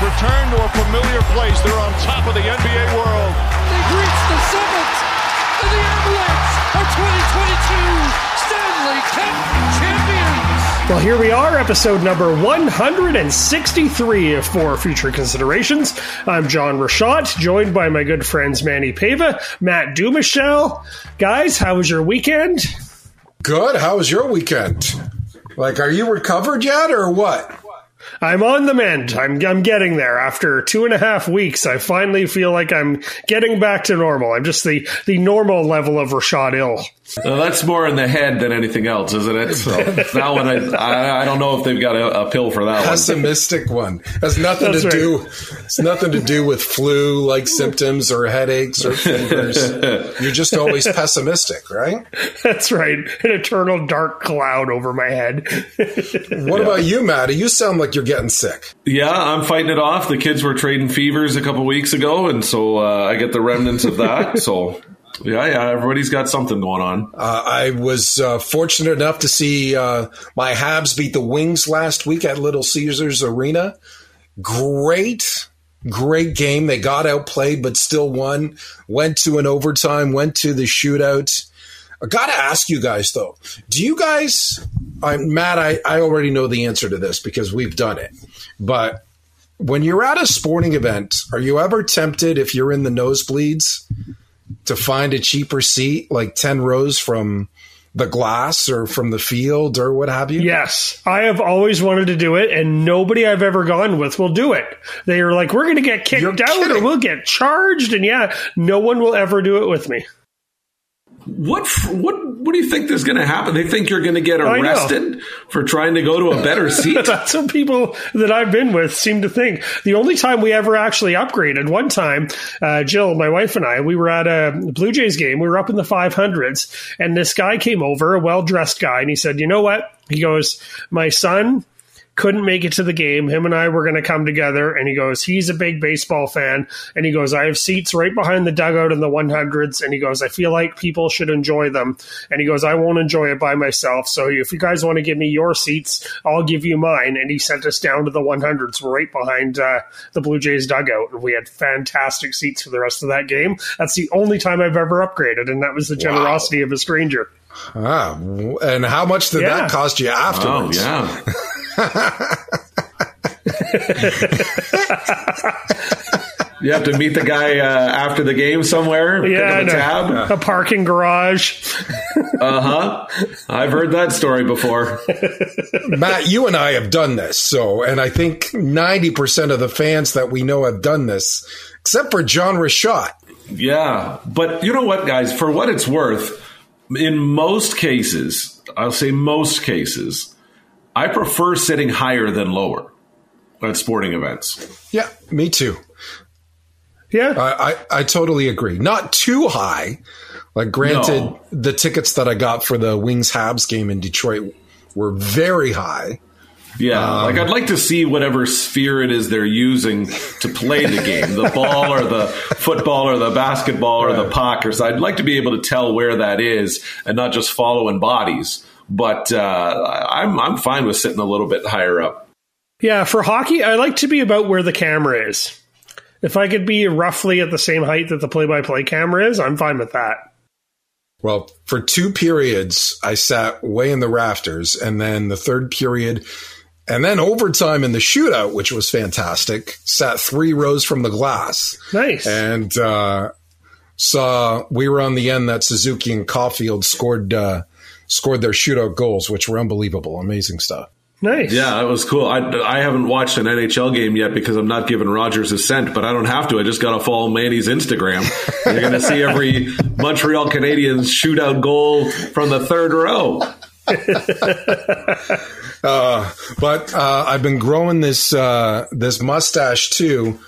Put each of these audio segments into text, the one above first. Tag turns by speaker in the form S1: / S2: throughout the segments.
S1: Golden State Warriors return to a familiar place. They're on top of the NBA world.
S2: They've reached the summit, and the Avalanche are 2022 Stanley Cup champions.
S3: Well, here we are, episode number 163 of Four Future Considerations. I'm John Rashat, joined by my good friends Manny Pava, Matt Dumichel. Guys, how was your weekend?
S4: Good. How was your weekend? Like, are you recovered yet or what?
S3: I'm on the mend. I'm I'm getting there. After two and a half weeks, I finally feel like I'm getting back to normal. I'm just the the normal level of Rashad ill.
S5: Well, that's more in the head than anything else, isn't it? So that one, I, I, I don't know if they've got a, a pill for that
S4: Pessimistic one. Has nothing
S3: That's
S4: to
S3: right.
S4: do. It's nothing to do with flu like symptoms or headaches or fevers. You're just always pessimistic, right?
S3: That's right. An eternal dark cloud over my head.
S4: What about you, Maddie? You sound like you're getting sick.
S5: Yeah, I'm fighting it off. The kids were trading fevers a couple weeks ago, and so uh, I get the remnants of that. So. Yeah, yeah, everybody's got something going on.
S4: Uh, I was uh, fortunate enough to see uh, my Habs beat the Wings last week at Little Caesars Arena. Great, great game. They got outplayed, but still won. Went to an overtime, went to the shootout. I got to ask you guys, though, do you guys, I, Matt, I, I already know the answer to this because we've done it, but when you're at a sporting event, are you ever tempted if you're in the nosebleeds to find a cheaper seat, like 10 rows from the glass or from the field or what have you?
S3: Yes, I have always wanted to do it, and nobody I've ever gone with will do it. They are like, "We're going to get kicked
S4: You're
S3: out, or we'll get charged," and yeah, no one will ever do it with me.
S5: What what what do you think is going to happen? They think you're going to get arrested for trying to go to a better seat.
S3: That's what people that I've been with seem to think. The only time we ever actually upgraded, one time, uh, Jill, my wife, and I, we were at a Blue Jays game. We were up in the 500s, and this guy came over, a well dressed guy, and he said, You know what? He goes, My son couldn't make it to the game. Him and I were going to come together. And he goes, he's a big baseball fan. And he goes, I have seats right behind the dugout in the 100s. And he goes, I feel like people should enjoy them. And he goes, I won't enjoy it by myself. So if you guys want to give me your seats, I'll give you mine. And he sent us down to the 100s right behind uh, the Blue Jays dugout. And we had fantastic seats for the rest of that game. That's the only time I've ever upgraded. And that was the generosity of a stranger.
S4: Ah, and how much did
S3: Yeah.
S4: that cost you
S5: Oh
S4: afterwards?
S5: yeah. you have to meet the guy uh, after the game somewhere.
S3: Yeah,
S5: a
S3: and a-
S5: tab.
S3: a parking garage.
S5: Uh huh. I've heard that story before.
S4: Matt, you and I have done this. So, and I think 90% of the fans that we know have done this, except for John Rashat.
S5: Yeah, but you know what, guys? For what it's worth, in most cases, I'll say most cases, I prefer sitting higher than lower at sporting events.
S4: Yeah, me too.
S3: Yeah.
S4: I, I, I totally agree. Not too high. Like, granted,
S5: No.
S4: the tickets that I got for the Wings Habs game in Detroit were very high.
S5: Yeah, um, like I'd like to see whatever sphere it is they're using to play the game, the ball or the football or the basketball or the puck. Or so I'd like to be able to tell where that is and not just following bodies. But uh, I'm I'm fine with sitting a little bit higher up.
S3: Yeah, for hockey, I like to be about where the camera is. If I could be roughly at the same height that the play by play camera is, I'm fine with that.
S4: Well, for two periods, I sat way in the rafters, and then the third period, and then overtime in the shootout, which was fantastic, sat three rows from the glass.
S3: Nice.
S4: And uh, saw we were on the end that Suzuki and Caulfield scored uh, scored their shootout goals, which were unbelievable, amazing stuff.
S3: nice.
S5: Yeah, that was cool. I, I haven't watched an NHL game yet because I'm not giving Rogers a cent, but I don't have to. I just got to follow Manny's Instagram. You're going to see every Montreal Canadiens shootout goal from the third row.
S4: But uh, I've been growing this uh, this mustache too,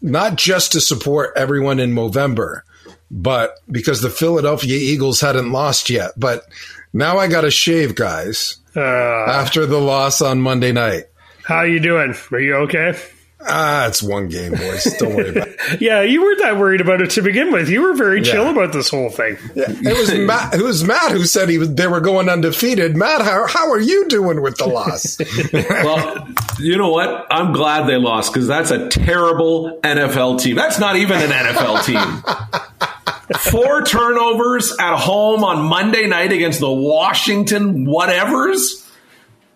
S4: not just to support everyone in November, but because the Philadelphia Eagles hadn't lost yet. But now I got to shave, guys,
S3: Uh,
S4: after the loss on Monday night.
S3: how are you doing? Are you okay?
S4: Ah, it's one game, boys. Don't worry about it.
S3: yeah, you weren't that worried about it to begin with. You were very chill
S4: Yeah.
S3: about this whole thing.
S4: It was Matt. It was Matt who said he was. They were going undefeated. Matt, how how are you doing with the loss?
S5: Well, you know what? I'm glad they lost because that's a terrible NFL team. That's not even an NFL team. Four turnovers at home on Monday night against the Washington whatevers.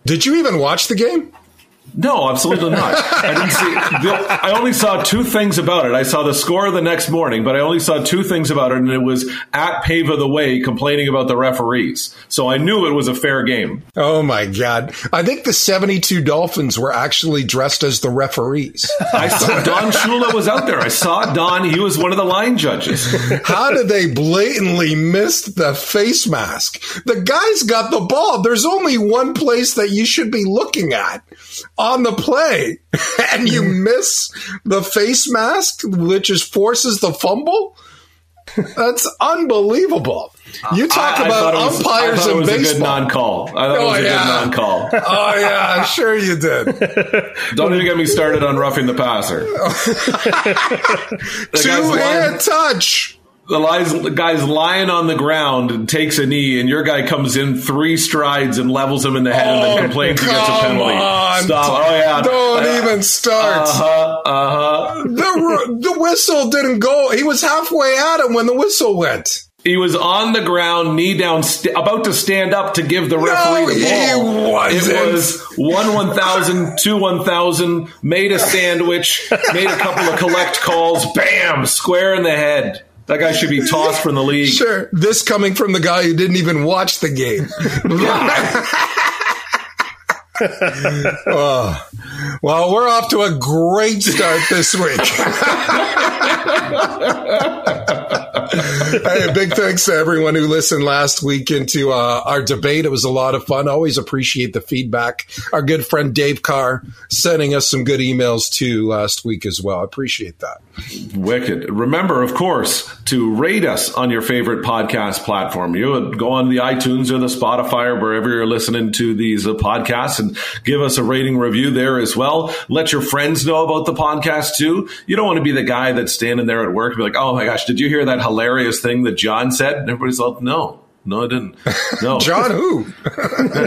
S4: Did you even watch the game?
S5: No, absolutely not. I didn't see. The, I only saw two things about it. I saw the score the next morning, but I only saw two things about it, and it was at Pave of the Way complaining about the referees. So I knew it was a fair game.
S4: Oh my god! I think the seventy-two Dolphins were actually dressed as the referees.
S5: I saw Don Shula was out there. I saw Don. He was one of the line judges.
S4: How did they blatantly miss the face mask? The guy's got the ball. There's only one place that you should be looking at on the play, and you mm. miss the face mask, which is forces the fumble. That's unbelievable. You talk
S5: I-
S4: about
S5: it was- I
S4: umpires
S5: thought it
S4: in
S5: was a good
S4: baseball.
S5: non-call. I thought it
S4: Oh,
S5: was a
S4: yeah.
S5: good non-call.
S4: oh yeah, I'm sure you did.
S5: Don't even get me started on roughing the passer.
S4: Two-hand touch.
S5: The, lies, the guy's lying on the ground and takes a knee, and your guy comes in three strides and levels him in the head, and then complains he gets a
S4: Oh,
S5: penalty.
S4: on.
S5: Stop! Oh yeah,
S4: Don't
S5: Uh,
S4: even start.
S5: Uh huh. Uh huh.
S4: the the whistle didn't go. He was halfway at him when the whistle went.
S5: He was on the ground, knee down, st- about to stand up to give the referee the
S4: he
S5: ball.
S4: wasn't.
S5: It was one one thousand, two one thousand. Made a sandwich, made a couple of collect calls. Bam! Square in the head. That guy should be tossed from the league.
S4: Sure, this coming from the guy who didn't even watch the game. Oh. Well, we're off to a great start this week. Hey, big thanks to everyone who listened last week into uh, our debate. It was a lot of fun. Always appreciate the feedback. Our good friend Dave Carr sending us some good emails too last week as well. I appreciate that.
S5: Wicked. Remember, of course, to rate us on your favorite podcast platform. You would go on the iTunes or the Spotify or wherever you're listening to these uh, podcasts and give us a rating review there as well. Let your friends know about the podcast too. You don't want to be the guy that's standing there at work and be like, oh my gosh, did you hear that hilarious thing that John said? And everybody's like, no. No, I didn't. No,
S4: John, who?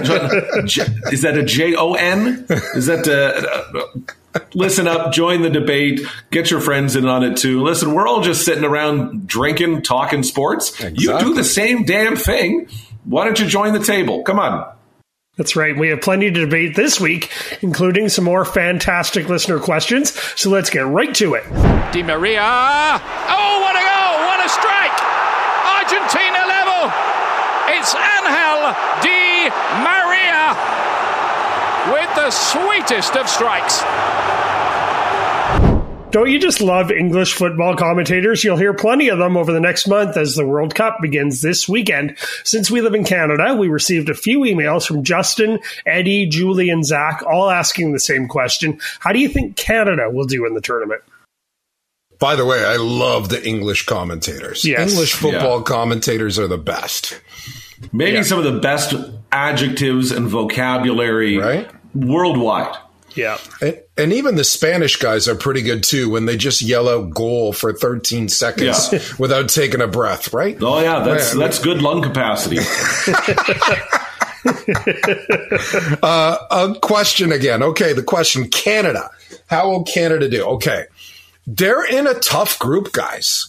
S5: John- J- is that a J O N? Is that uh uh, listen up, join the debate, get your friends in on it too. Listen, we're all just sitting around drinking, talking sports. You do the same damn thing. Why don't you join the table? Come on.
S3: That's right. We have plenty to debate this week, including some more fantastic listener questions. So let's get right to it.
S2: Di Maria. Oh, what a goal! What a strike! Argentina level. It's Angel Di Maria with the sweetest of strikes.
S3: Don't you just love English football commentators? You'll hear plenty of them over the next month as the World Cup begins this weekend. Since we live in Canada, we received a few emails from Justin, Eddie, Julie, and Zach, all asking the same question. How do you think Canada will do in the tournament?
S4: By the way, I love the English commentators.
S3: Yes.
S4: English football commentators are the best.
S5: Maybe some of the best adjectives and vocabulary
S4: Right.
S5: worldwide.
S3: Yeah.
S4: And, and even the Spanish guys are pretty good too when they just yell out goal for 13 seconds
S5: Yeah.
S4: without taking a breath, right?
S5: Oh yeah, that's
S4: Man.
S5: that's good lung capacity.
S4: A question again. Okay, the question Canada. How will Canada do? Okay. They're in a tough group, guys.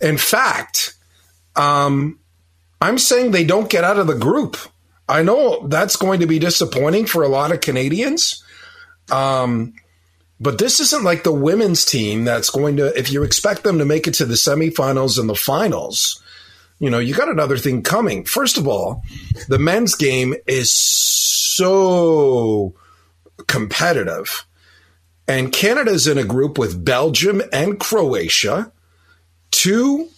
S4: In fact, um, I'm saying they don't get out of the group. I know that's going to be disappointing for a lot of Canadians. Um, but this isn't like the women's team that's going to, if you expect them to make it to the semifinals and the finals, you know, you got another thing coming. First of all, the men's game is so competitive. And Canada's in a group with Belgium and Croatia, two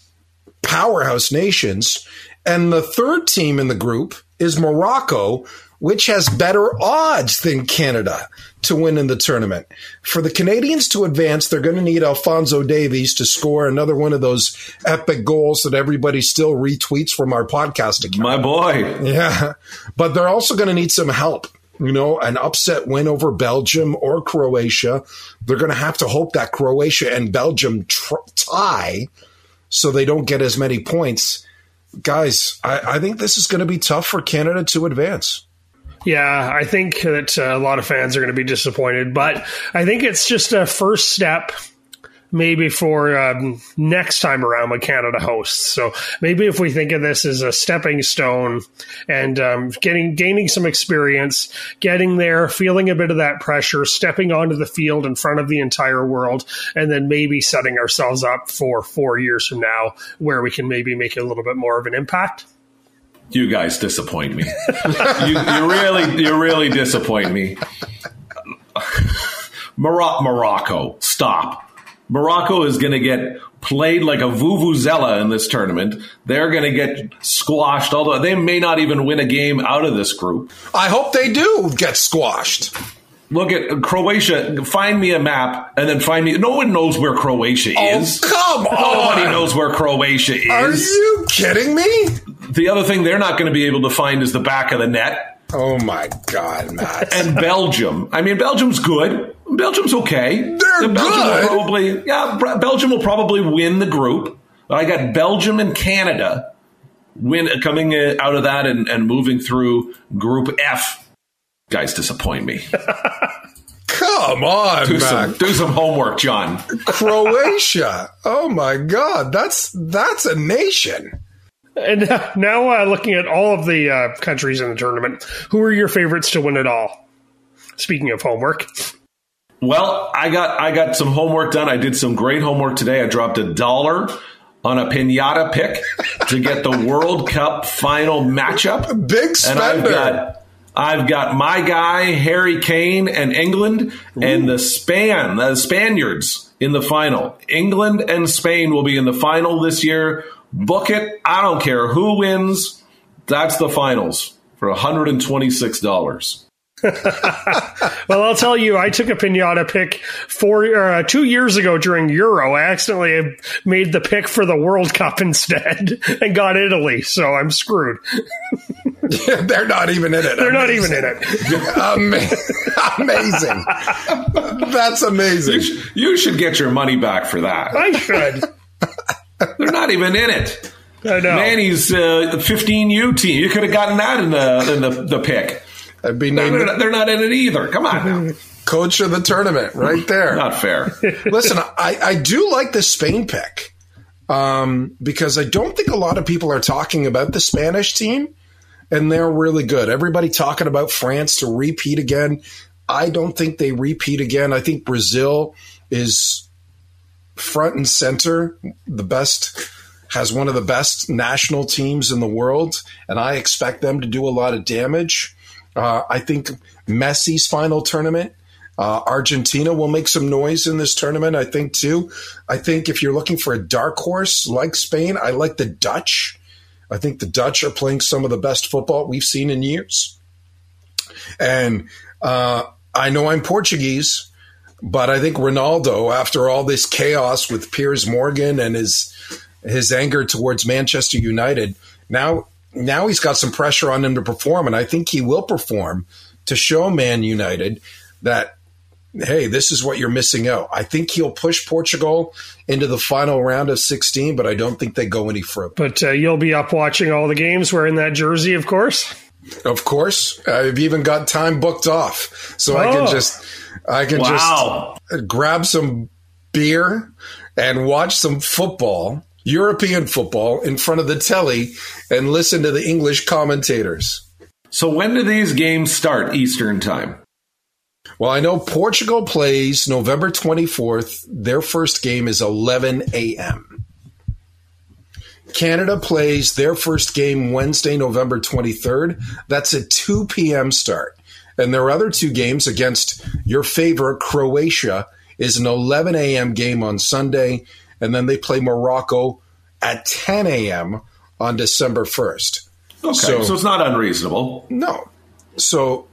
S4: powerhouse nations. And the third team in the group is Morocco, which has better odds than Canada to win in the tournament. For the Canadians to advance, they're going to need Alfonso Davies to score another one of those epic goals that everybody still retweets from our podcast account.
S5: My boy.
S4: Yeah. But they're also going to need some help. you know, an upset win over Belgium or Croatia. They're going to have to hope that Croatia and Belgium tr- tie so they don't get as many points. Guys, I, I think this is going to be tough for Canada to advance.
S3: Yeah, I think that uh, a lot of fans are going to be disappointed, but I think it's just a first step maybe for um, next time around when Canada hosts. So maybe if we think of this as a stepping stone and um, getting gaining some experience, getting there, feeling a bit of that pressure, stepping onto the field in front of the entire world, and then maybe setting ourselves up for four years from now where we can maybe make a little bit more of an impact.
S5: You guys disappoint me. you, you really, you really disappoint me. Morocco, stop. Morocco is going to get played like a vuvuzela in this tournament. They're going to get squashed, although they may not even win a game out of this group.
S4: I hope they do get squashed.
S5: Look at Croatia. Find me a map and then find me. No one knows where Croatia
S4: Oh,
S5: is.
S4: come
S5: Nobody
S4: on.
S5: knows where Croatia is.
S4: Are you kidding me?
S5: The other thing they're not going to be able to find is the back of the net.
S4: Oh my God, Matt.
S5: and Belgium. I mean, Belgium's good. Belgium's okay.
S4: They're
S5: Belgium
S4: good.
S5: Will probably, yeah, Belgium will probably win the group. I got Belgium and Canada win coming uh, out of that and, and moving through Group F. Guys disappoint me.
S4: Come on,
S5: Do some, do some homework, John.
S4: Croatia. Oh my God, that's that's a nation.
S3: And now, uh, looking at all of the uh, countries in the tournament, who are your favorites to win it all? Speaking of homework,
S5: Well, I got I got some homework done. I did some great homework today. I dropped a dollar on a pinata pick to get the World Cup final matchup.
S4: Big
S5: and I've
S4: spender.
S5: got I've got my guy Harry Kane and England and the span the Spaniards in the final. England and Spain will be in the final this year. Book it. I don't care who wins. That's the finals for $126.
S3: well, I'll tell you, I took a pinata pick four, uh, two years ago during Euro. I accidentally made the pick for the World Cup instead and got Italy, so I'm screwed.
S4: They're not even in it.
S3: They're not even in it.
S4: Ama- amazing. That's amazing.
S5: You, sh- you should get your money back for that.
S3: I should.
S5: They're not even in it.
S3: I know.
S5: Manny's uh, 15U team. You could have gotten that in the in the, the pick.
S4: I'd be
S5: They're not, they're not in it either. Come on now.
S4: coach of the tournament right there.
S5: Not fair.
S4: Listen, I, I do like the Spain pick um, because I don't think a lot of people are talking about the Spanish team, and they're really good. Everybody talking about France to repeat again. I don't think they repeat again. I think Brazil is front and center, the best, has one of the best national teams in the world, and I expect them to do a lot of damage. Uh, I think Messi's final tournament, uh, Argentina will make some noise in this tournament, I think, too. I think if you're looking for a dark horse like Spain, I like the Dutch. I think the Dutch are playing some of the best football we've seen in years. And uh, I know I'm Portuguese, but I think Ronaldo, after all this chaos with Piers Morgan and his his anger towards Manchester United, now now he's got some pressure on him to perform, and I think he will perform to show Man United that hey, this is what you're missing out. I think he'll push Portugal into the final round of 16, but I don't think they go any further.
S3: But uh, you'll be up watching all the games wearing that jersey, of course.
S4: Of course, I've even got time booked off, so I can
S3: Oh.
S4: just I can
S5: Wow.
S4: just grab some beer and watch some football, European football, in front of the telly and listen to the English commentators.
S5: So when do these games start Eastern time?
S4: Well, I know Portugal plays November 24th. Their first game is 11 a.m. Canada plays their first game Wednesday, November 23rd. That's a 2 p.m. start. And their other two games against your favorite Croatia is an 11 a.m. game on Sunday. And then they play Morocco at 10 a.m. on December 1st.
S5: Okay,
S4: So-
S5: so, it's not unreasonable.
S4: No. So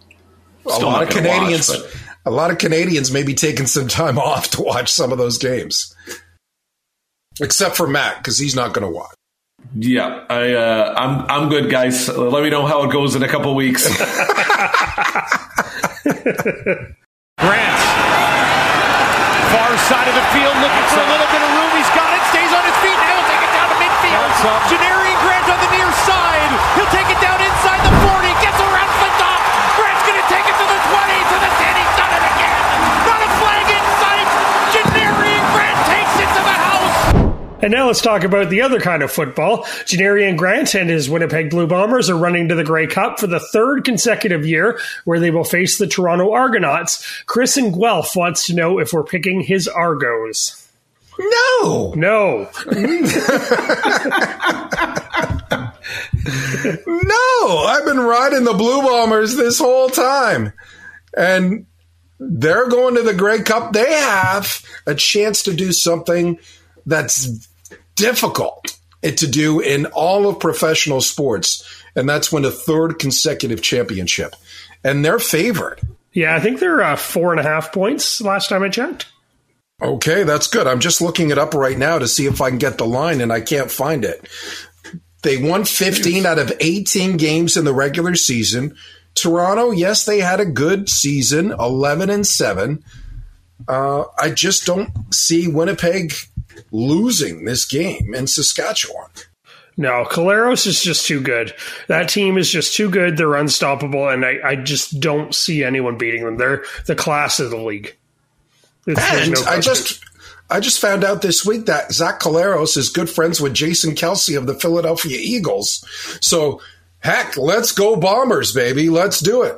S4: a
S5: Still
S4: lot of
S5: gonna watch,
S4: Canadians
S5: but-
S4: a lot of Canadians may be taking some time off to watch some of those games. Except for Matt, because he's not going to watch.
S5: Yeah, I, uh, I'm I'm good, guys. Let me know how it goes in a couple weeks.
S2: Grant. Far side of the field looking for a little bit of room. He's got it. Stays on his feet. Now he'll take it down to midfield. Janarion
S3: And now let's talk about the other kind of football. Janarion Grant and his Winnipeg Blue Bombers are running to the Grey Cup for the third consecutive year, where they will face the Toronto Argonauts. Chris and Guelph wants to know if we're picking his Argos.
S4: No,
S3: No.
S4: no. I've been riding the Blue Bombers this whole time, and they're going to the Grey Cup. They have a chance to do something that's difficult to do in all of professional sports, and that's win a third consecutive championship. And they're favored.
S3: Yeah, I think they're uh, four and a half points last time I checked.
S4: Okay, that's good. I'm just looking it up right now to see if I can get the line, and I can't find it. They won 15 out of 18 games in the regular season. Toronto, yes, they had a good season, 11 and 7. Uh, I just don't see Winnipeg losing this game in Saskatchewan.
S3: No, Collaros is just too good. That team is just too good. They're unstoppable, and I, I just don't see anyone beating them. They're the class of the league. It's-
S4: And
S3: no
S4: I just I just found out this week that Zach Collaros is good friends with Jason Kelce of the Philadelphia Eagles. So heck, let's go Bombers, baby. Let's do it.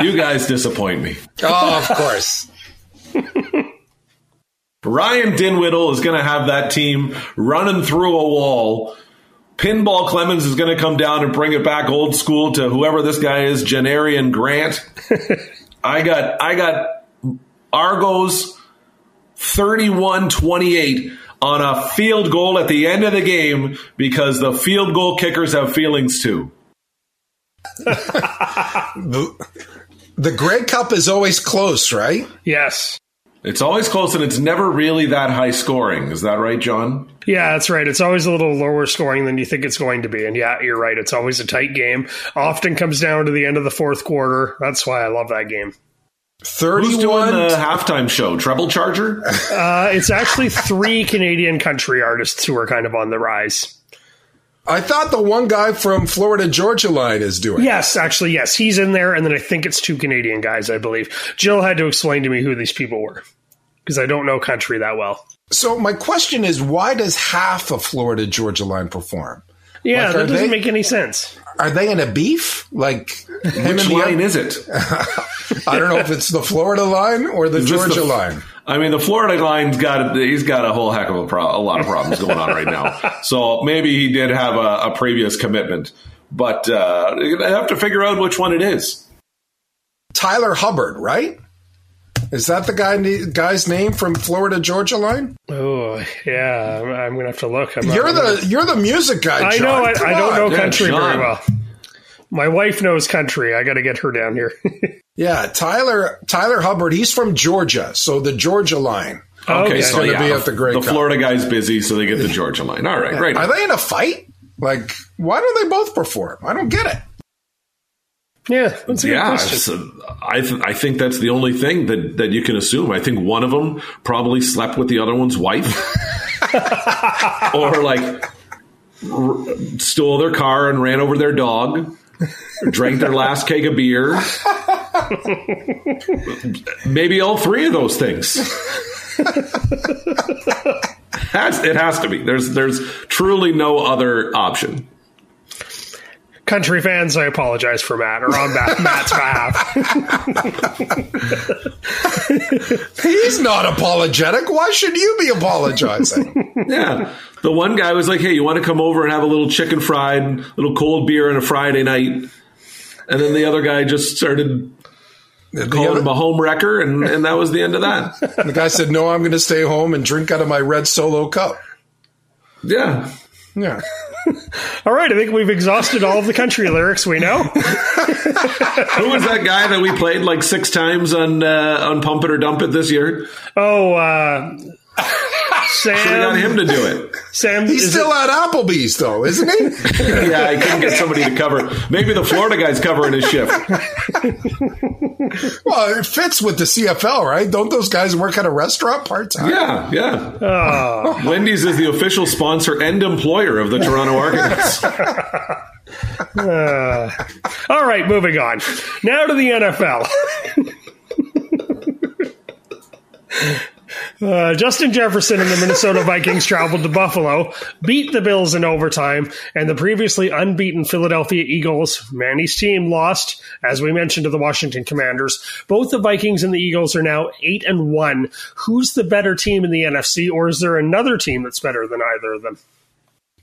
S5: You guys disappoint me.
S4: Oh, of course.
S5: Ryan Dinwiddie is going to have that team running through a wall. Pinball Clemens is going to come down and bring it back old school to whoever this guy is, Janarion Grant. I got I got Argos 31-28 on a field goal at the end of the game because the field goal kickers have feelings too.
S4: the, the Grey Cup is always close, right?
S3: yes.
S5: It's always close and it's never really that high scoring. Is that right, John?
S3: Yeah, that's right. It's always a little lower scoring than you think it's going to be. And yeah, you're right. It's always a tight game. Often comes down to the end of the fourth quarter. That's why I love that game.
S5: Who's doing
S4: 31
S5: the halftime show? Treble Charger?
S3: Uh, it's actually three Canadian country artists who are kind of on the rise.
S4: I thought the one guy from Florida Georgia line is doing. it.
S3: Yes, actually, yes, he's in there, and then I think it's two Canadian guys. I believe Jill had to explain to me who these people were because I don't know country that well.
S4: So my question is, why does half of Florida Georgia line perform?
S3: Yeah,
S4: Like,
S3: that doesn't
S4: they-
S3: make any sense.
S4: Are they in a beef? Like
S5: Which line
S4: other-
S5: is it?
S4: I don't know if it's the Florida line or the
S5: Is
S4: Georgia
S5: the-
S4: line.
S5: I mean, the Florida line's got he's got a whole heck of a, pro- a lot of problems going on right now. So maybe he did have a, a previous commitment, but uh, you have to figure out which one it is.
S4: Tyler Hubbard, right? Is that the guy guy's name from Florida Georgia line?
S3: Oh, yeah, I'm, I'm gonna have to look. I'm
S4: You're
S3: I'm gonna-
S4: the you're the music guy.
S3: I know. I, I don't know
S5: Yeah,
S3: country
S5: John.
S3: very well. My wife knows country. I got to get her down here.
S4: Yeah, Tyler Tyler Hubbard. He's from Georgia, so the Georgia line.
S5: Oh, okay,
S3: Okay.
S5: so
S4: Gonna
S5: yeah,
S4: be at the Grey
S5: the
S4: Cup.
S5: Florida guy's busy, so they get the Georgia line. All right, great.
S4: Are they in a fight? Like, why don't they both perform? I don't get it.
S3: yeah, that's a good
S5: Yeah,
S3: question.
S5: so I th- I think that's the only thing that, that you can assume. I think one of them probably slept with the other one's wife, or like r- stole their car and ran over their dog, drank their last keg of beer. Maybe all three of those things. it has to be. There's there's truly no other option.
S3: Country fans, I apologize for Matt or on Matt, Matt's behalf.
S4: He's not apologetic. Why should you be apologizing?
S5: Yeah. The one guy was like, hey, you want to come over and have a little chicken fried, a little cold beer on a Friday night? And then the other guy just started
S4: the,
S5: calling him a home wrecker, and, and that was the end of that.
S4: the guy said, "No, I'm going to stay home and drink out of my red solo cup."
S5: Yeah.
S4: Yeah.
S3: All right, I think we've exhausted all of the country lyrics we know.
S5: Who was that guy that we played like six times on uh, on Pump It or Dump It this year?
S3: Oh, uh, Sam,
S5: Should have got him to do it.
S3: Sam,
S4: He's still
S3: it-
S4: at Applebee's, though, isn't he?
S5: yeah, I couldn't get somebody to cover. Maybe the Florida guy's covering his shift.
S4: well, it fits with the CFL, right? Don't those guys work at a restaurant part time?
S5: Yeah, yeah. Oh. Wendy's is the official sponsor and employer of the Toronto Argonauts.
S3: Uh, all right, moving on. Now to the NFL. Uh, Justin Jefferson and the Minnesota Vikings traveled to Buffalo, beat the Bills in overtime, and the previously unbeaten Philadelphia Eagles, Manny's team, lost, as we mentioned, to the Washington Commanders. Both the Vikings and the Eagles are now eight and one. Who's the better team in the NFC, or is there another team that's better than either of them?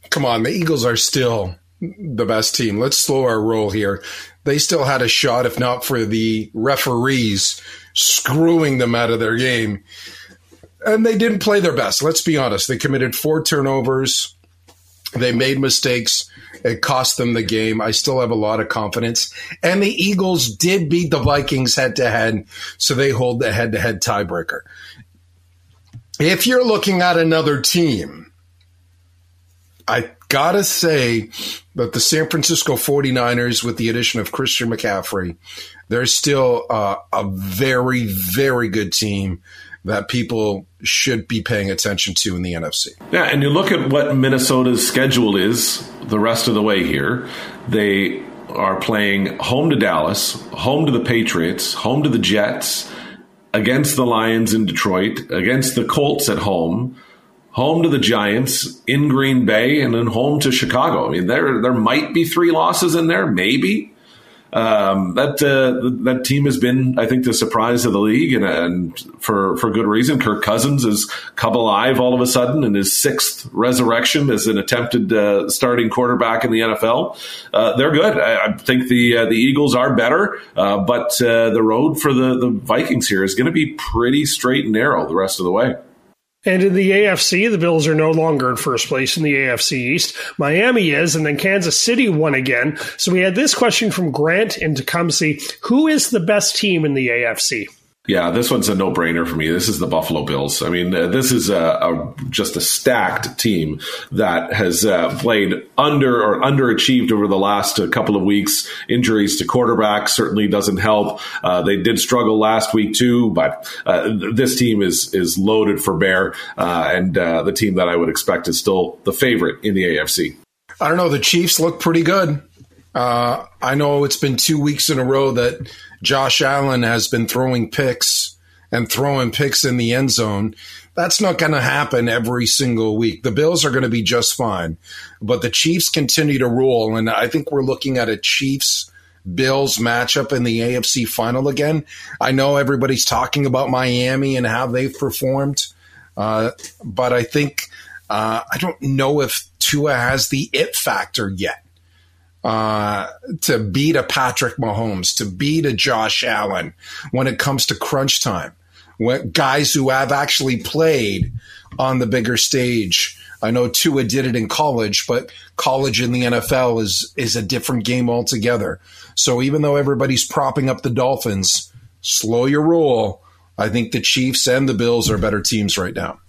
S4: Come on, the Eagles are still the best team. Let's slow our roll here. They still had a shot, if not for the referees screwing them out of their game. And they didn't play their best. Let's be honest. They committed four turnovers. They made mistakes. It cost them the game. I still have a lot of confidence. And the Eagles did beat the Vikings head to head, so they hold the head to head tiebreaker. If you're looking at another team, I gotta say that the San Francisco 49ers, with the addition of Christian McCaffrey, they're still uh, a very, very good team that people should be paying attention to in the NFC.
S5: Yeah, and you look at what Minnesota's schedule is the rest of the way here. They are playing home to Dallas, home to the Patriots, home to the Jets, against the Lions in Detroit, against the Colts at home, home to the Giants in Green Bay, and then home to Chicago. I mean, there there might be three losses in there, maybe. Um, that uh, that team has been, I think, the surprise of the league, and, and for for good reason. Kirk Cousins is come alive all of a sudden in his sixth resurrection as an attempted uh, starting quarterback in the NFL. Uh, they're good. I, I think the uh, the Eagles are better, uh, but uh, the road for the the Vikings here is going to be pretty straight and narrow the rest of the way.
S3: And in the AFC, the Bills are no longer in first place in the AFC East. Miami is, and then Kansas City won again. So we had this question from Grant in Tecumseh Who is the best team in the AFC?
S5: Yeah, this one's a no-brainer for me. This is the Buffalo Bills. I mean, uh, this is a, a, just a stacked team that has uh, played under or underachieved over the last uh, couple of weeks. Injuries to quarterback certainly doesn't help. Uh, they did struggle last week too, but uh, this team is is loaded for bear, uh, and the team that I would expect is still the favorite in the AFC.
S4: I don't know. The Chiefs look pretty good. Uh, I know it's been two weeks in a row that Josh Allen has been throwing picks and throwing picks in the end zone. That's not going to happen every single week. The Bills are going to be just fine, but the Chiefs continue to roll. And I think we're looking at a Chiefs Bills matchup in the AFC final again. I know everybody's talking about Miami and how they've performed, uh, but I think uh, I don't know if Tua has the it factor yet uh, to beat a Patrick Mahomes, to beat a Josh Allen when it comes to crunch time. When guys who have actually played on the bigger stage. I know Tua did it in college, but college in the NFL is is a different game altogether. So even though everybody's propping up the Dolphins, slow your roll. I think the Chiefs and the Bills are better teams right now.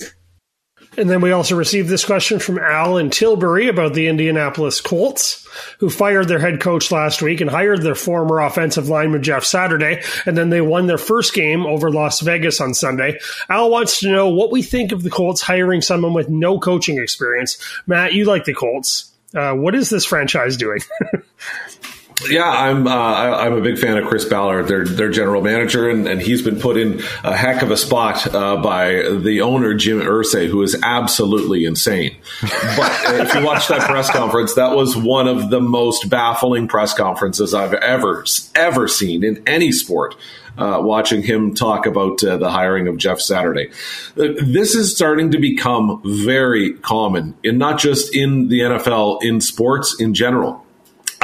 S3: And then we also received this question from Al in Tilbury about the Indianapolis Colts, who fired their head coach last week and hired their former offensive lineman Jeff Saturday, and then they won their first game over Las Vegas on Sunday. Al wants to know what we think of the Colts hiring someone with no coaching experience. Matt, you like the Colts. Uh, what is this franchise doing?
S5: Yeah, I'm. Uh, I, am a big fan of Chris Ballard, their their general manager, and, and he's been put in a heck of a spot uh, by the owner Jim Irsay, who is absolutely insane. But if you watch that press conference, that was one of the most baffling press conferences I've ever ever seen in any sport. Uh, watching him talk about uh, the hiring of Jeff Saturday. Uh, this is starting to become very common in not just in the NFL, in sports in general.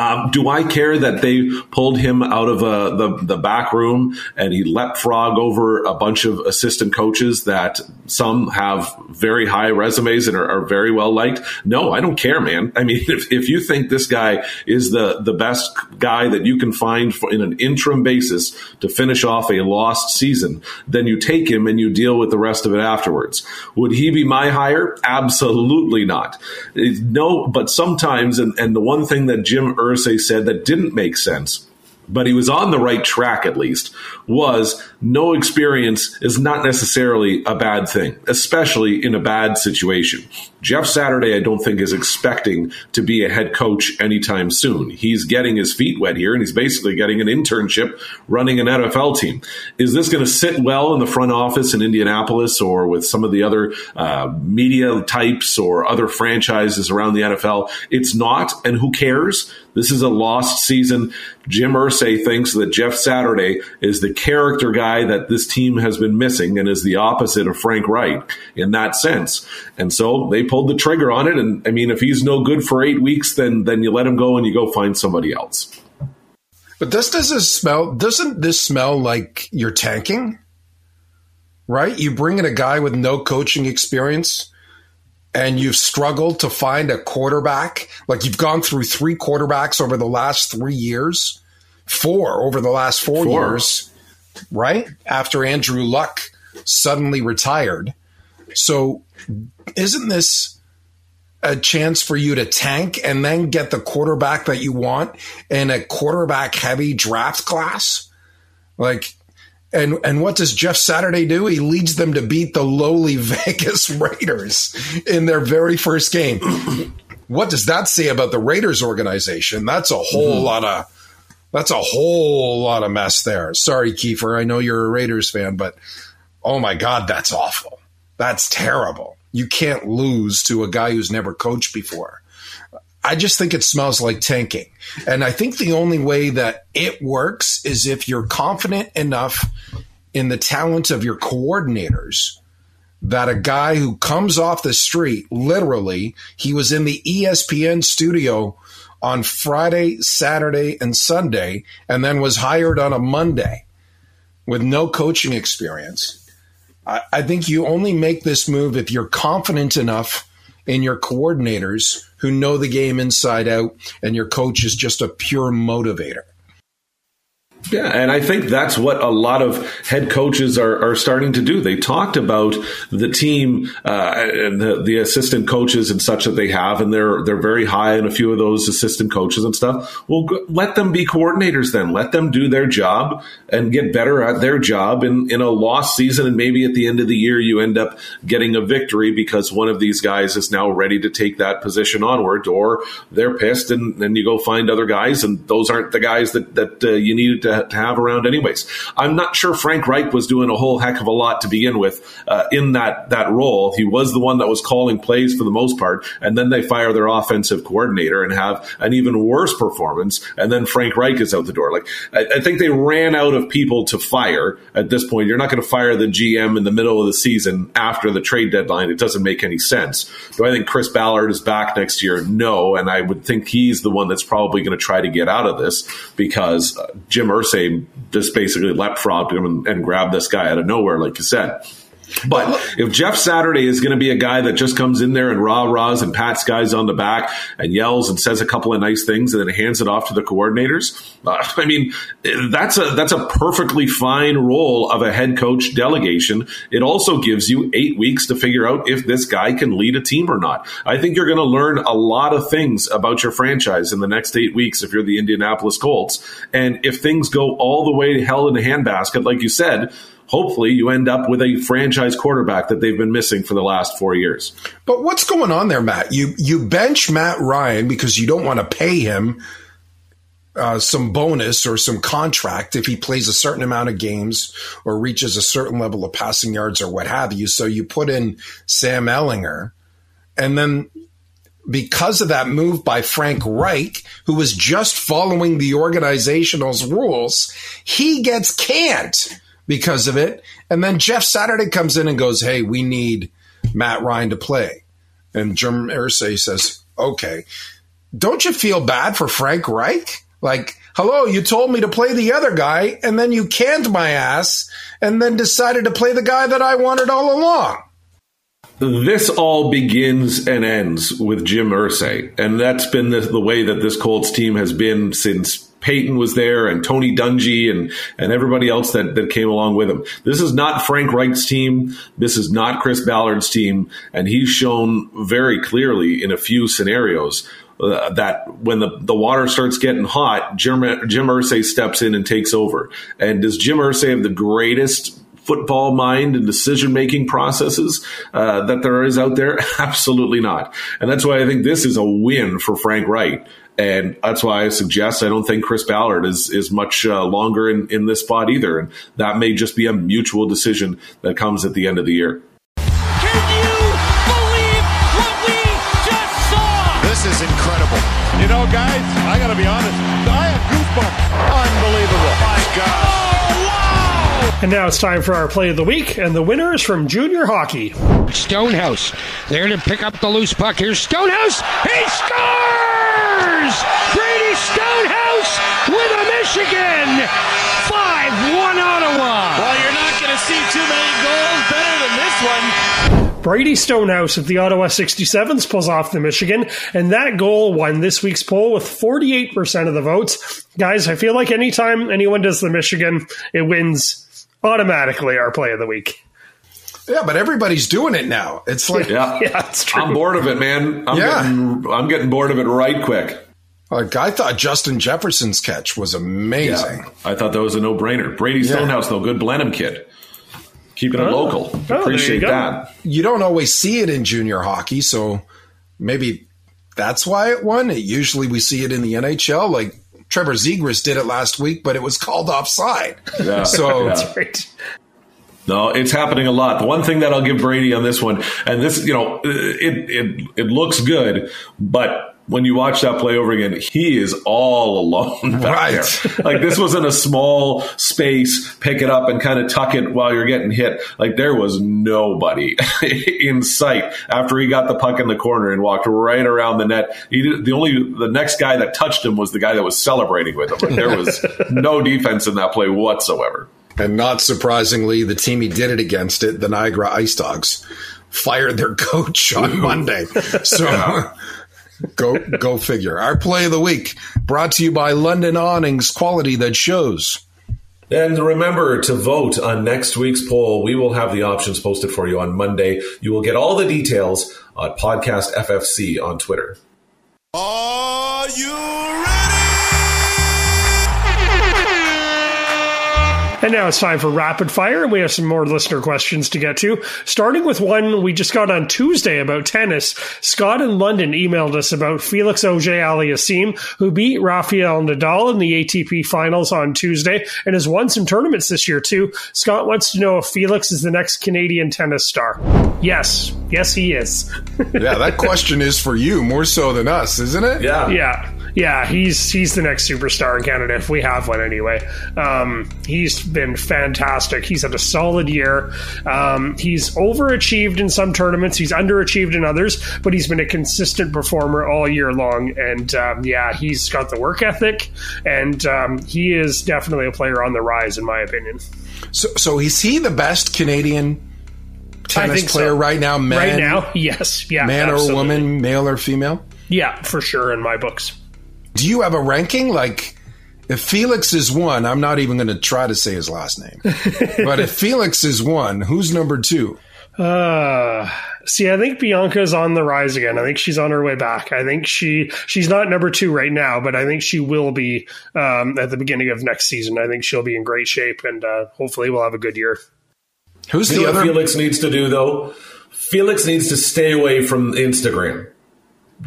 S5: Um, do I care that they pulled him out of uh, the the back room and he leapfrog over a bunch of assistant coaches that some have very high resumes and are, are, very well liked? No, I don't care, man. I mean, if, if you think this guy is the the best guy that you can find for, in an interim basis to finish off a lost season, then you take him and you deal with the rest of it afterwards. Would he be my hire? Absolutely not. No, but sometimes, and, and the one thing that Jim Irsay said that didn't make sense but he was on the right track at least, was no experience is not necessarily a bad thing, especially in a bad situation. Jeff Saturday, I don't think, is expecting to be a head coach anytime soon. He's getting his feet wet here, and he's basically getting an internship running an NFL team. Is this going to sit well in the front office in Indianapolis or with some of the other uh, media types or other franchises around the NFL? It's not, and who cares? This is a lost season. Jim Irsay thinks that Jeff Saturday is the character guy that this team has been missing and is the opposite of Frank Reich in that sense. And so they pulled the trigger on it. And I mean, if he's no good for eight weeks, then then you let him go and you go find somebody else.
S4: But this doesn't smell. Doesn't this smell like you're tanking? Right? You bring in a guy with no coaching experience and you've struggled to find a quarterback, like you've gone through three quarterbacks over the last three years, four over the last four, four. years, right? After Andrew Luck suddenly retired. So isn't this a chance for you to tank and then get the quarterback that you want in a quarterback heavy draft class? Like, and and what does Jeff Saturday do? He leads them to beat the lowly Vegas Raiders in their very first game. what does that say about the Raiders organization? That's a whole mm-hmm. lot of that's a whole lot of mess there. Sorry, Kiefer. I know you're a Raiders fan, but oh my God, that's awful. That's terrible. You can't lose to a guy who's never coached before. I just think it smells like tanking. And I think the only way that it works is if you're confident enough in the talent of your coordinators that a guy who comes off the street, literally, he was in the ESPN studio on Friday, Saturday, and Sunday, and then was hired on a Monday with no coaching experience. I, I think you only make this move if you're confident enough in your coordinators who know the game inside out, and your coach is just a pure motivator.
S5: Yeah, and I think that's what a lot of head coaches are, are starting to do. They talked about the team uh, and the, the, assistant coaches and such that they have, and they're they're very high in a few of those assistant coaches and stuff. Well, let them be coordinators then. Let them do their job and get better at their job in, in a lost season. And maybe at the end of the year, you end up getting a victory because one of these guys is now ready to take that position onward, or they're pissed and then you go find other guys, and those aren't the guys that that uh, you needed to to, have around anyways. I'm not sure Frank Reich was doing a whole heck of a lot to begin with uh, in that that role. He was the one that was calling plays for the most part, and then they fire their offensive coordinator and have an even worse performance, and then Frank Reich is out the door. Like I, I think they ran out of people to fire at this point. You're not going to fire the GM in the middle of the season after the trade deadline. It doesn't make any sense. Do I think Chris Ballard is back next year? No, and I would think he's the one that's probably going to try to get out of this because uh, Jim Irsay just basically leapfrogged him and, and grabbed this guy out of nowhere, like you said. But if Jeff Saturday is going to be a guy that just comes in there and rah rahs and pats guys on the back and yells and says a couple of nice things and then hands it off to the coordinators, uh, I mean that's a that's a perfectly fine role of a head coach delegation. It also gives you eight weeks to figure out if this guy can lead a team or not. I think you're going to learn a lot of things about your franchise in the next eight weeks if you're the Indianapolis Colts. And if things go all the way to hell in a handbasket, like you said hopefully you end up with a franchise quarterback that they've been missing for the last four years.
S4: But what's going on there, Matt? You you bench Matt Ryan because you don't want to pay him uh, some bonus or some contract if he plays a certain amount of games or reaches a certain level of passing yards or what have you. So you put in Sam Ehlinger, and then because of that move by Frank Reich, who was just following the organizational's rules, he gets canned because of it. And then Jeff Saturday comes in and goes, Hey, we need Matt Ryan to play. And Jim Irsay says, Okay. don't you feel bad for Frank Reich? Like, hello, you told me to play the other guy, and then you canned my ass, and then decided to play the guy that I wanted all along.
S5: This all begins and ends with Jim Irsay, and that's been the, the way that this Colts team has been since Peyton was there and Tony Dungy and, and everybody else that, that came along with him. This is not Frank Reich's team. This is not Chris Ballard's team. And he's shown very clearly in a few scenarios uh, that when the, the water starts getting hot, Jim, Jim Irsay steps in and takes over. And does Jim Irsay have the greatest football mind and decision making processes uh, that there is out there? Absolutely not. And that's why I think this is a win for Frank Reich. And that's why I suggest I don't think Chris Ballard is is much uh, longer in, in this spot either. And that may just be a mutual decision that comes at the end of the year. Can you believe what we just saw?
S1: This is incredible. You know, guys, I got to be honest. I have goosebumps. Unbelievable. My God. Oh,
S3: wow. And now it's time for our play of the week, and the winner is from junior hockey.
S6: Stonehouse there to pick up the loose puck. Here's Stonehouse. He scores! Brady Stonehouse with a Michigan. 5-1 Ottawa.
S1: Well, you're not going to see too many goals better than this one.
S3: Brady Stonehouse of the Ottawa 67s pulls off the Michigan, and that goal won this week's poll with 48% of the votes. Guys, I feel like anytime anyone does the Michigan, it wins automatically our play of the week.
S4: Yeah, but everybody's doing it now. It's like,
S5: yeah,
S3: yeah it's true.
S5: I'm bored of it, man. I'm
S4: Yeah.
S5: getting, I'm getting bored of it right quick.
S4: like I thought Justin Jefferson's catch was amazing.
S5: I thought that was a no brainer. Brady Stonehouse, though, good Blenheim kid. Keeping it
S3: Oh.
S5: local.
S3: Oh, there you
S5: Appreciate that.
S4: You don't always see it in junior hockey, so maybe that's why it won. Usually we see it in the NHL. Like Trevor Zegras did it last week, but it was called offside.
S5: Yeah.
S4: So
S5: Yeah.
S3: Right.
S5: No, it's happening a lot. The one thing that I'll give Brady on this one, and this, you know, it it it looks good, but when you watch that play over again, he is all alone
S4: Right.
S5: there. Like this wasn't a small space, pick it up and kind of tuck it while you're getting hit. Like there was nobody in sight after he got the puck in the corner and walked right around the net. He did, the only the next guy that touched him was the guy that was celebrating with him. Like there was no defense in that play whatsoever.
S4: And not surprisingly, the team he did it against it, the Niagara Ice Dogs, fired their coach on Monday. So go go figure. Our play of the week brought to you by London Awnings, quality that shows.
S5: And remember to vote on next week's poll. We will have the options posted for you on Monday. You will get all the details on Podcast FFC on Twitter.
S1: Are you
S3: And now it's time for rapid fire, and we have some more listener questions to get to. Starting with one we just got on Tuesday about tennis. Scott in London emailed us about Felix Auger Aliassime, who beat Rafael Nadal in the ATP finals on Tuesday and has won some tournaments this year too. Scott wants to know if Felix is the next Canadian tennis star. Yes, yes, he is.
S4: Yeah, that question is for you more so than us, isn't it?
S5: Yeah.
S3: Yeah, yeah, he's he's the next superstar in Canada if we have one anyway. Um, he's been fantastic. He's had a solid year. Um, he's overachieved in some tournaments. He's underachieved in others, but he's been a consistent performer all year long. And um, yeah, he's got the work ethic, and um, he is definitely a player on the rise, in my opinion.
S4: So, so is he the best Canadian tennis
S3: think so.
S4: player right now? Man,
S3: right now, yes, yeah,
S4: man or woman, male or female?
S3: yeah, for sure in my books.
S4: Do you have a ranking? Like, if Felix is one, I'm not even going to try to say his last name. but if Felix is one, who's number two?
S3: Uh, see, I think Bianca's on the rise again. I think she's on her way back. I think she she's not number two right now, but I think she will be um, at the beginning of next season. I think she'll be in great shape, and uh, hopefully we'll have a good year.
S4: Who's
S5: You
S4: the other?
S5: Felix needs to do though? Felix needs to stay away from Instagram.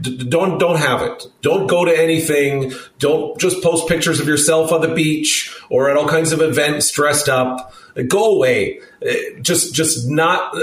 S5: D- don't don't have it. Don't go to anything. Don't just post pictures of yourself on the beach or at all kinds of events dressed up. Go away. Uh, Just just not uh,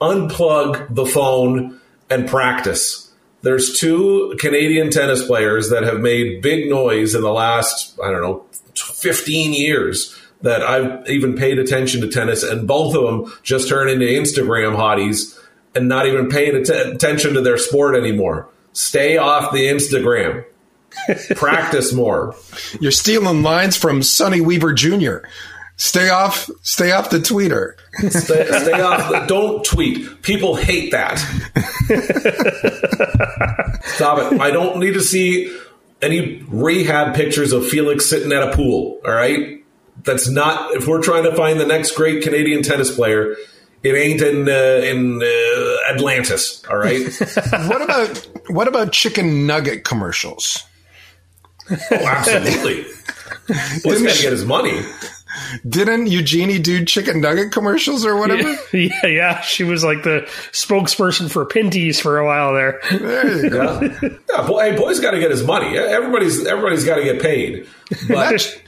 S5: unplug the phone and practice. There's two Canadian tennis players that have made big noise in the last I don't know 15 years that I've even paid attention to tennis, and both of them just turn into Instagram hotties and not even paying att- attention to their sport anymore. Stay off the Instagram. Practice more.
S4: You're stealing lines from Sonny Weaver Jr. Stay off, stay off the tweeter.
S5: Stay, stay off. The, don't tweet. People hate that. Stop it. I don't need to see any rehab pictures of Felix sitting at a pool. All right. That's not, if we're trying to find the next great Canadian tennis player, it ain't in uh, in uh, Atlantis, all right.
S4: what about what about chicken nugget commercials?
S5: Oh, absolutely. Boy's got to get his money.
S4: Didn't Eugenie do chicken nugget commercials or whatever?
S3: Yeah, yeah, yeah. She was like the spokesperson for Pinty's for a while there.
S4: There you go.
S5: Yeah, yeah boy, hey, boy's got to get his money. Everybody's everybody's got to get paid. But
S4: and, that,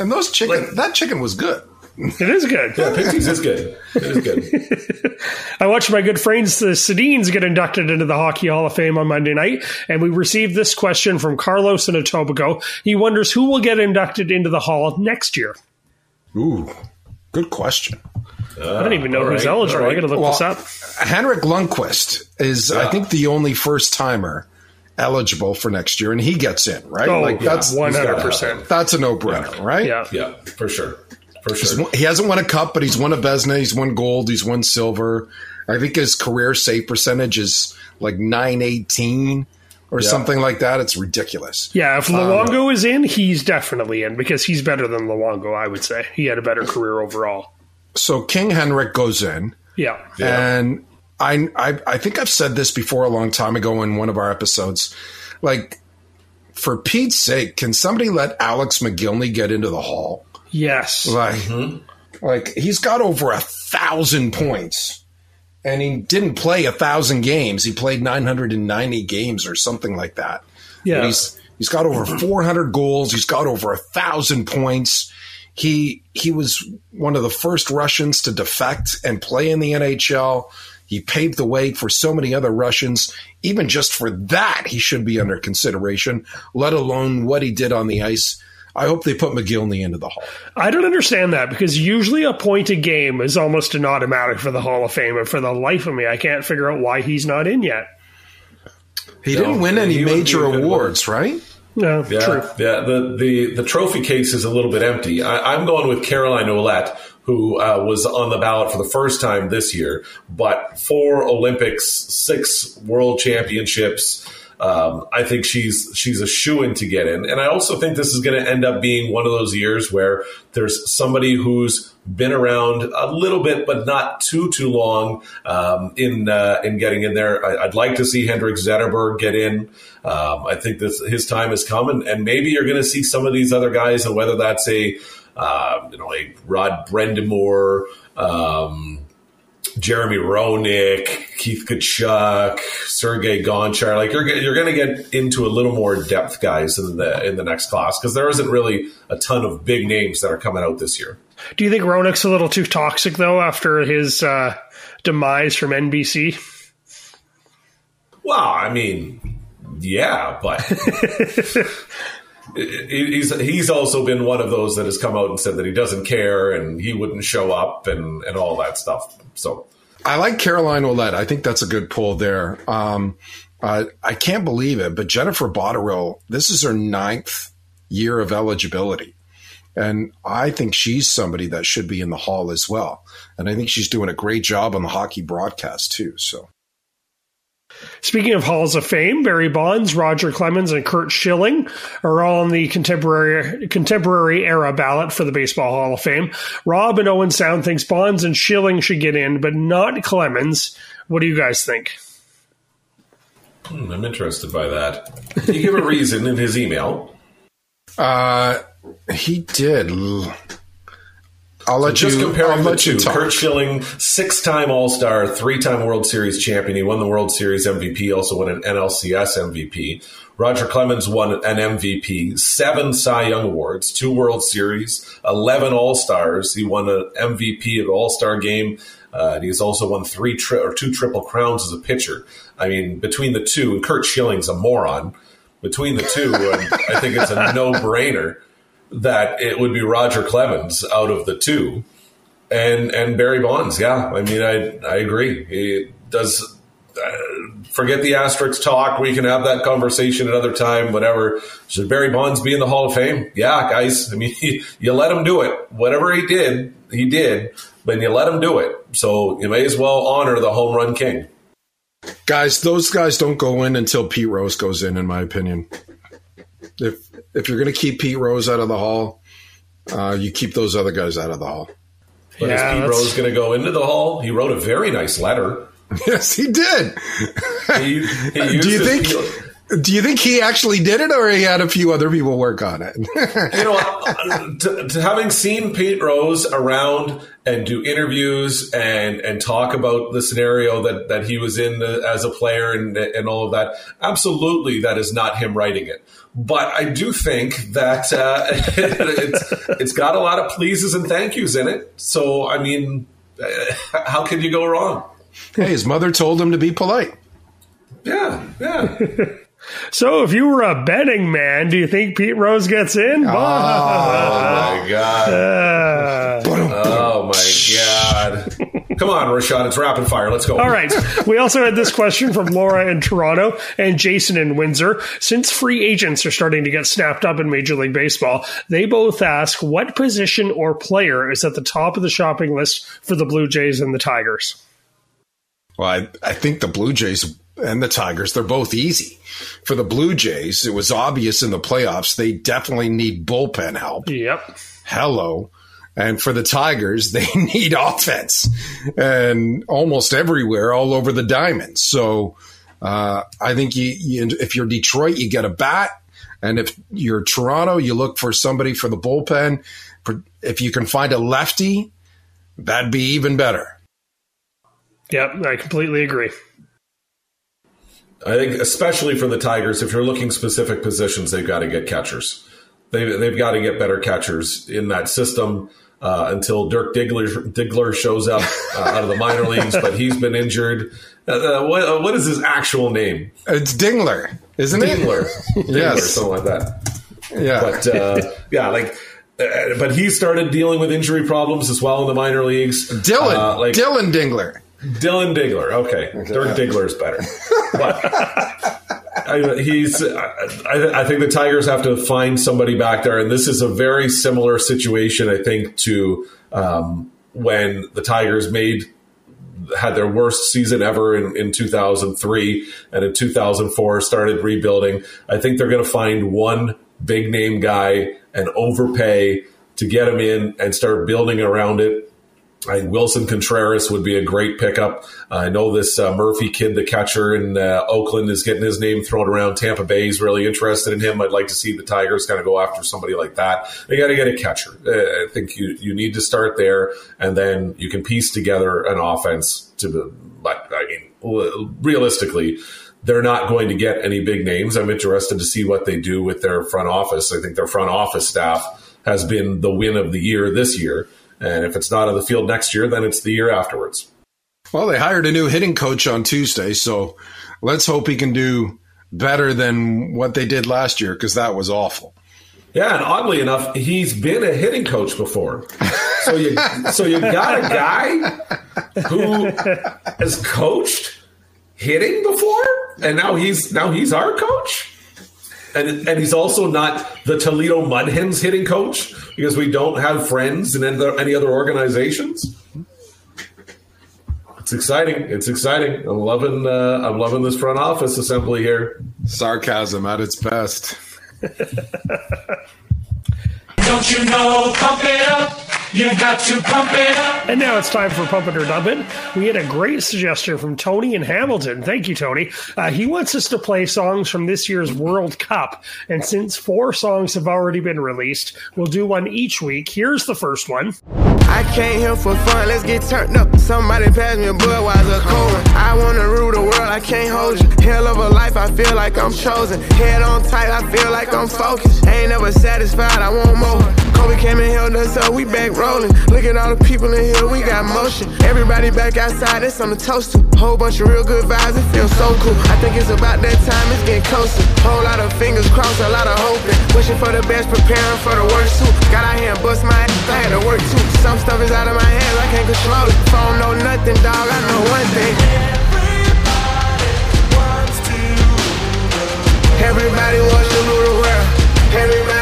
S4: and those chicken, like, that chicken was good.
S3: It is good.
S5: Yeah, Pinty's is good. It is good.
S3: I watched my good friends, the Sedins, get inducted into the Hockey Hall of Fame on Monday night, and we received this question from Carlos in Etobicoke. He wonders who will get inducted into the Hall next year.
S4: Ooh, good question.
S3: Uh, I don't even know who's right, eligible. Right. I got to look well, this up.
S4: Henrik Lundqvist is, yeah. I think, the only first timer eligible for next year, and he gets in, right?
S3: Oh, like that's one hundred percent.
S4: That's a no brainer,
S5: yeah.
S4: right?
S3: Yeah,
S5: yeah, for sure. For sure.
S4: He hasn't won a cup, but he's won a Vezina. He's won gold. He's won silver. I think his career save percentage is like 918 or yeah. something like that. It's ridiculous.
S3: Yeah, if Luongo um, is in, he's definitely in because he's better than Luongo, I would say. He had a better career overall.
S4: So King Henrik goes in.
S3: Yeah.
S4: And I, I I think I've said this before a long time ago in one of our episodes. Like, for Pete's sake, can somebody let Alex Mogilny get into the hall?
S3: Yes.
S4: Like, mm-hmm. like he's got over a thousand points, and he didn't play a thousand games. He played 990 games or something like that.
S3: Yeah.
S4: he's he's got over 400 goals. He's got over a thousand points. He he was one of the first Russians to defect and play in the NHL. He paved the way for so many other Russians. Even just for that, he should be under consideration, let alone what he did on the ice I hope they put Mogilny into the end of the Hall.
S3: I don't understand that because usually a point a game is almost an automatic for the Hall of Fame, and for the life of me, I can't figure out why he's not in yet.
S4: He no, didn't win any major awards, right?
S3: No,
S5: yeah,
S3: true.
S5: Yeah, the, the, the trophy case is a little bit empty. I, am going with Caroline Ouellette, who uh, was on the ballot for the first time this year, but four Olympics, six world championships, um, I think she's she's a shoe in to get in, and I also think this is going to end up being one of those years where there's somebody who's been around a little bit, but not too too long um, in uh, in getting in there. I, would like to see Henrik Zetterberg get in. Um, I think that his time has come, and, and maybe you're going to see some of these other guys, and whether that's a uh, you know a Rod Brind'Amour. Um, Jeremy Roenick, Keith Tkachuk, Sergei Gonchar. Like you're you're going to get into a little more depth, guys, in the in the next class because there isn't really a ton of big names that are coming out this year.
S3: Do you think Roenick's a little too toxic though after his uh, demise from NBC?
S5: Well, I mean, yeah, but. he's he's also been one of those that has come out and said that he doesn't care and he wouldn't show up and and all that stuff. So
S4: I like Caroline Ouellette. I think that's a good pull there. Um, uh, I can't believe it, but Jennifer Botterill, this is her ninth year of eligibility. And I think she's somebody that should be in the hall as well. And I think she's doing a great job on the hockey broadcast too. So
S3: Speaking of Halls of Fame, Barry Bonds, Roger Clemens, and Curt Schilling are all on the contemporary contemporary era ballot for the Baseball Hall of Fame. Rob and Owen Sound thinks Bonds and Schilling should get in, but not Clemens. What do you guys think?
S5: Hmm, I'm interested by that. Did he give a reason in his email?
S4: Uh, he did. I'll let
S5: so just
S4: you.
S5: comparing
S4: I'll
S5: the two. Curt Schilling, six-time All-Star, three-time World Series champion. He won the World Series MVP. Also won an NLCS MVP. Roger Clemens won an MVP, seven Cy Young awards, two World Series, eleven All Stars. He won an MVP at All Star game. Uh, and he's also won three tri- or two Triple Crowns as a pitcher. I mean, between the two, and Curt Schilling's a moron. Between the two, I think it's a no-brainer that it would be Roger Clemens out of the two, and and Barry Bonds. Yeah, I mean, I I agree. He does. Uh, forget the asterisk talk. We can have that conversation another time, whatever. Should Barry Bonds be in the Hall of Fame? Yeah, guys. I mean, you let him do it. Whatever he did, he did, but you let him do it. So you may as well honor the home run king.
S4: Guys, those guys don't go in until Pete Rose goes in, in my opinion. If if you're going to keep Pete Rose out of the Hall, uh, you keep those other guys out of the Hall.
S5: But yeah, is Pete Rose going to go into the Hall? He wrote a very nice letter.
S4: Yes, he did. He, he Do you think? Do you think he actually did it, or he had a few other people work on it?
S5: you know, to, to having seen Pete Rose around and do interviews and and talk about the scenario that that he was in the, as a player and and all of that, absolutely, that is not him writing it. But I do think that uh, it's, it's got a lot of pleases and thank yous in it. So, I mean, how can you go wrong?
S4: Hey, his mother told him to be polite.
S5: Yeah, yeah.
S3: So, if you were a betting man, do you think Pete Rose gets in?
S5: Oh, my god! Uh, oh my god! Come on, Rashad, it's rapid fire. Let's go.
S3: All right. We also had this question from Laura in Toronto and Jason in Windsor. Since free agents are starting to get snapped up in Major League Baseball, they both ask what position or player is at the top of the shopping list for the Blue Jays and the Tigers.
S4: Well, I, I think the Blue Jays and the Tigers, they're both easy. For the Blue Jays, it was obvious in the playoffs they definitely need bullpen help.
S3: Yep.
S4: Hello. And for the Tigers, they need offense and almost everywhere, all over the diamond. So uh, I think you, you, if you're Detroit, you get a bat. And if you're Toronto, you look for somebody for the bullpen. If you can find a lefty, that'd be even better.
S3: Yep, I completely agree.
S5: I think, especially for the Tigers, if you're looking specific positions, they've got to get catchers. They, they've got to get better catchers in that system uh, until Dirk Diggler, Diggler shows up uh, out of the minor leagues, but he's been injured. Uh, uh what, uh, what is his actual name?
S4: It's Dingler, isn't
S5: Dingler.
S4: it?
S5: Dingler, yes, something like that. Yeah, but uh, yeah, like. But he started dealing with injury problems as well in the minor leagues.
S4: Dylan, like, Dillon Dingler.
S5: Dylan Diggler. Okay, Dirk Diggler is better. But I, he's. I, I, think the Tigers have to find somebody back there, and this is a very similar situation. I think to um, when the Tigers made had their worst season ever in, in 2003 and in 2004 started rebuilding. I think they're going to find one big name guy and overpay to get him in and start building around it I think Willson Contreras would be a great pickup. I know this uh, Murphy kid, the catcher in uh, Oakland, is getting his name thrown around. Tampa Bay is really interested in him. I'd like to see the Tigers kind of go after somebody like that. They got to get a catcher. Uh, I think you you need to start there, and then you can piece together an offense. To the, but I mean, realistically, they're not going to get any big names. I'm interested to see what they do with their front office. I think their front office staff has been the win of the year this year. And if it's not on the field next year, then it's the year afterwards.
S4: Well, they hired a new hitting coach on Tuesday, so let's hope he can do better than what they did last year because that was awful.
S5: Yeah, and oddly enough, he's been a hitting coach before. So you so you got a guy who has coached hitting before, and now he's now he's our coach and and he's also not the Toledo Mud Hens hitting coach because we don't have friends in any other organizations. It's exciting. It's exciting. I'm loving. Uh, I'm loving this front office assembly here.
S4: Sarcasm at its best.
S3: Don't you know? Pump it up. You got to pump it up. And now it's time for Pump It or Dump It. We had a great suggestion from Tony in Hamilton. Thank you, Tony. Uh, he wants us to play songs from this year's World Cup. And since four songs have already been released, we'll do one each week. Here's the first one.
S7: I came here for fun, let's get turned up. Somebody pass me a Budweiser cold I wanna rule the world, I can't hold you. Hell of a life, I feel like I'm chosen. Head on tight, I feel like I'm focused. Ain't never satisfied, I want more. Kobe came and held us up, we back rolling. Look at all the people in here, we got motion. Everybody back outside, it's on the toaster. Whole bunch of real good vibes, it feels so cool. I think it's about that time, it's getting closer. Whole lot of fingers crossed, a lot of hoping. Wishing for the best, preparing for the worst too. Got out here and bust my ass, I had to work too. Some stuff is out of my hands, I can't control it. Phone know nothing, dog, I know one thing. Everybody wants to rule
S3: the world. Everybody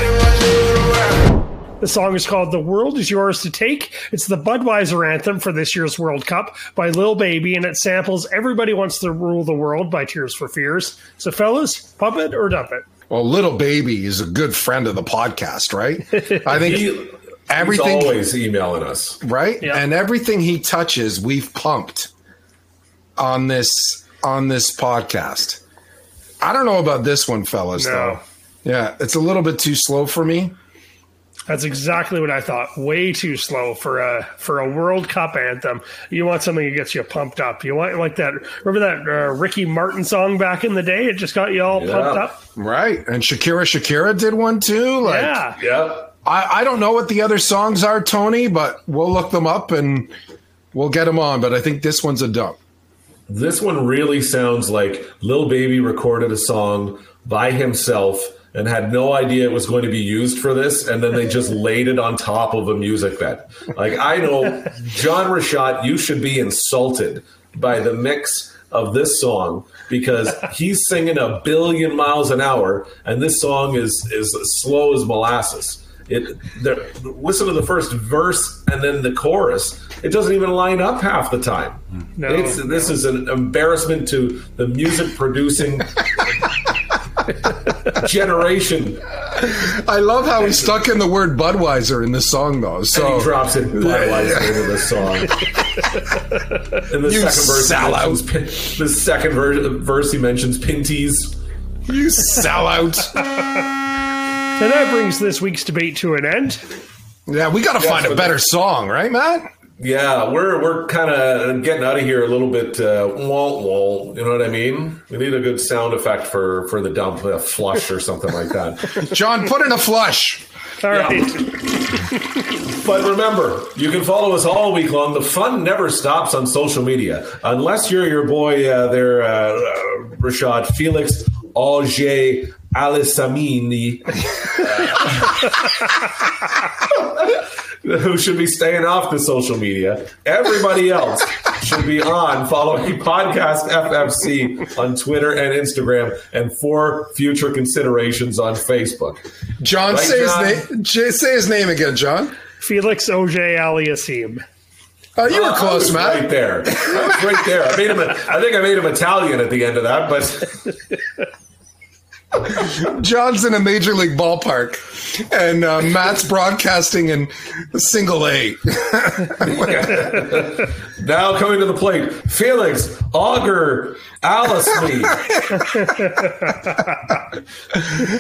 S3: song is called The World Is Yours to Take. It's the Budweiser anthem for this year's World Cup by Lil Baby, and it samples Everybody Wants to Rule the World by Tears for Fears. So, fellas, pump it or dump it.
S4: Well, little baby is a good friend of the podcast, right? I think
S5: He-
S4: everything
S5: He's always emailing us.
S4: right
S3: Yeah.
S4: and everything he touches we've pumped on this on this podcast i don't know about this one fellas
S3: No.
S4: though yeah it's a little bit too slow for me
S3: That's exactly what I thought. Way too slow for a for a World Cup anthem. You want something that gets you pumped up. You want like that. Remember that uh, Ricky Martin song back in the day? It just got you all
S5: Yeah.
S3: pumped up.
S4: right and shakira shakira did one too like
S3: yeah,
S5: Yeah.
S4: I, I don't know what the other songs are tony but we'll look them up and we'll get them on but i think this one's a dump
S5: This one really sounds like Lil Baby recorded a song by himself and had no idea it was going to be used for this, and then they just laid it on top of a music bed. Like I know, John Rashat, you should be insulted by the mix of this song because he's singing a billion miles an hour, and this song is is slow as molasses. It there, listen to the first verse and then the chorus. It doesn't even line up half the time.
S3: No,
S5: It's, this is an embarrassment to the music producing generation.
S4: i love how he stuck in the word budweiser in the song though
S5: And
S4: so
S5: he drops it Budweiser into the song. And the
S4: You
S5: second verse, he
S4: sellout.
S5: mentions pin, the second ver- verse, he mentions Pinty's.
S4: you sell out
S3: and that brings this week's debate to an end.
S4: yeah we gotta find a
S5: but-
S4: better song right matt
S5: Yeah, we're we're kind of getting out of here a little bit. Uh, wall, wall. You know what I mean? We need a good sound effect for for the dump, a flush or something like that.
S4: john put in a flush
S3: All right.
S5: But remember, you can follow us all week long. The fun never stops on social media, unless you're your boy uh, there, uh, uh, Rashad Felix Auger Alisamini, who should be staying off the social media. Everybody else should be on following Podcast FFC on Twitter and Instagram, and for future considerations on Facebook.
S4: John,
S5: Right,
S4: say,
S5: John?
S4: His name, J- say his name again, John.
S3: Felix OJ Aliassime.
S4: Oh, you were oh,
S5: I
S4: close,
S5: was
S4: Matt.
S5: Right there. I was right there. I made him. A, I think I made him Italian at the end of that, but
S4: John's in a major league ballpark, and uh, Matt's broadcasting in single A.
S5: now coming to the plate, Felix Auger Alice Lee.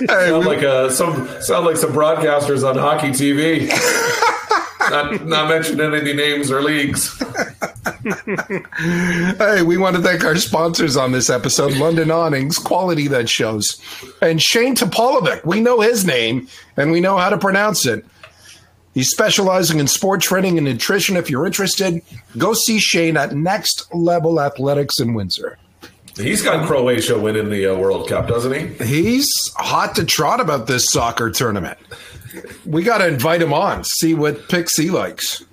S5: sound like a, some sound like some broadcasters on hockey TV. not not mentioning any names or leagues.
S4: hey, we want to thank our sponsors on this episode London Awnings, quality that shows. And Shane Topolovic, we know his name and we know how to pronounce it. He's specializing in sport training and nutrition. If you're interested, go see Shane at Next Level Athletics in Windsor.
S5: He's got Croatia winning the uh, World Cup, doesn't he?
S4: He's hot to trot about this soccer tournament. We got to invite him on, see what picks he likes.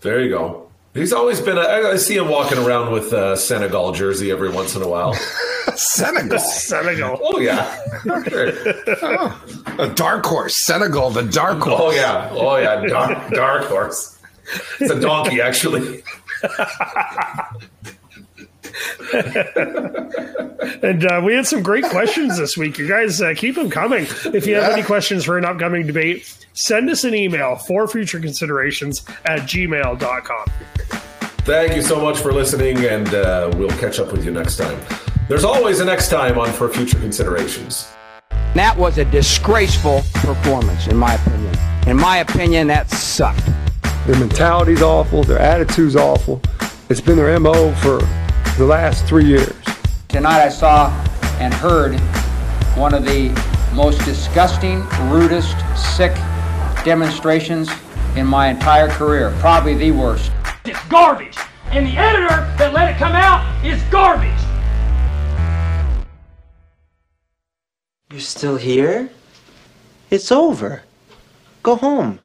S5: There you go. He's always been. A, I I see him walking around with a Senegal jersey every once in a while.
S4: Senegal.
S3: Senegal.
S5: Oh yeah, Sure.
S4: Oh, a dark horse. Senegal, the dark horse.
S5: oh yeah, oh yeah. Dark, dark horse. It's a donkey, actually.
S3: And uh, we had some great questions this week. You guys uh, keep them coming. If you have any questions for an upcoming debate, send us an email for future considerations at gmail.com.
S5: Thank you so much for listening, and uh, we'll catch up with you next time. There's always a next time on for future considerations.
S8: That was a disgraceful performance, in my opinion. In my opinion, that sucked.
S9: Their mentality's awful. Their attitude's awful. It's been their MO for the last three years.
S8: Tonight I saw and heard one of the most disgusting, rudest, sick demonstrations in my entire career. Probably the worst.
S2: It's garbage. And the editor that let it come out is garbage.
S10: You're still here? It's over. Go home.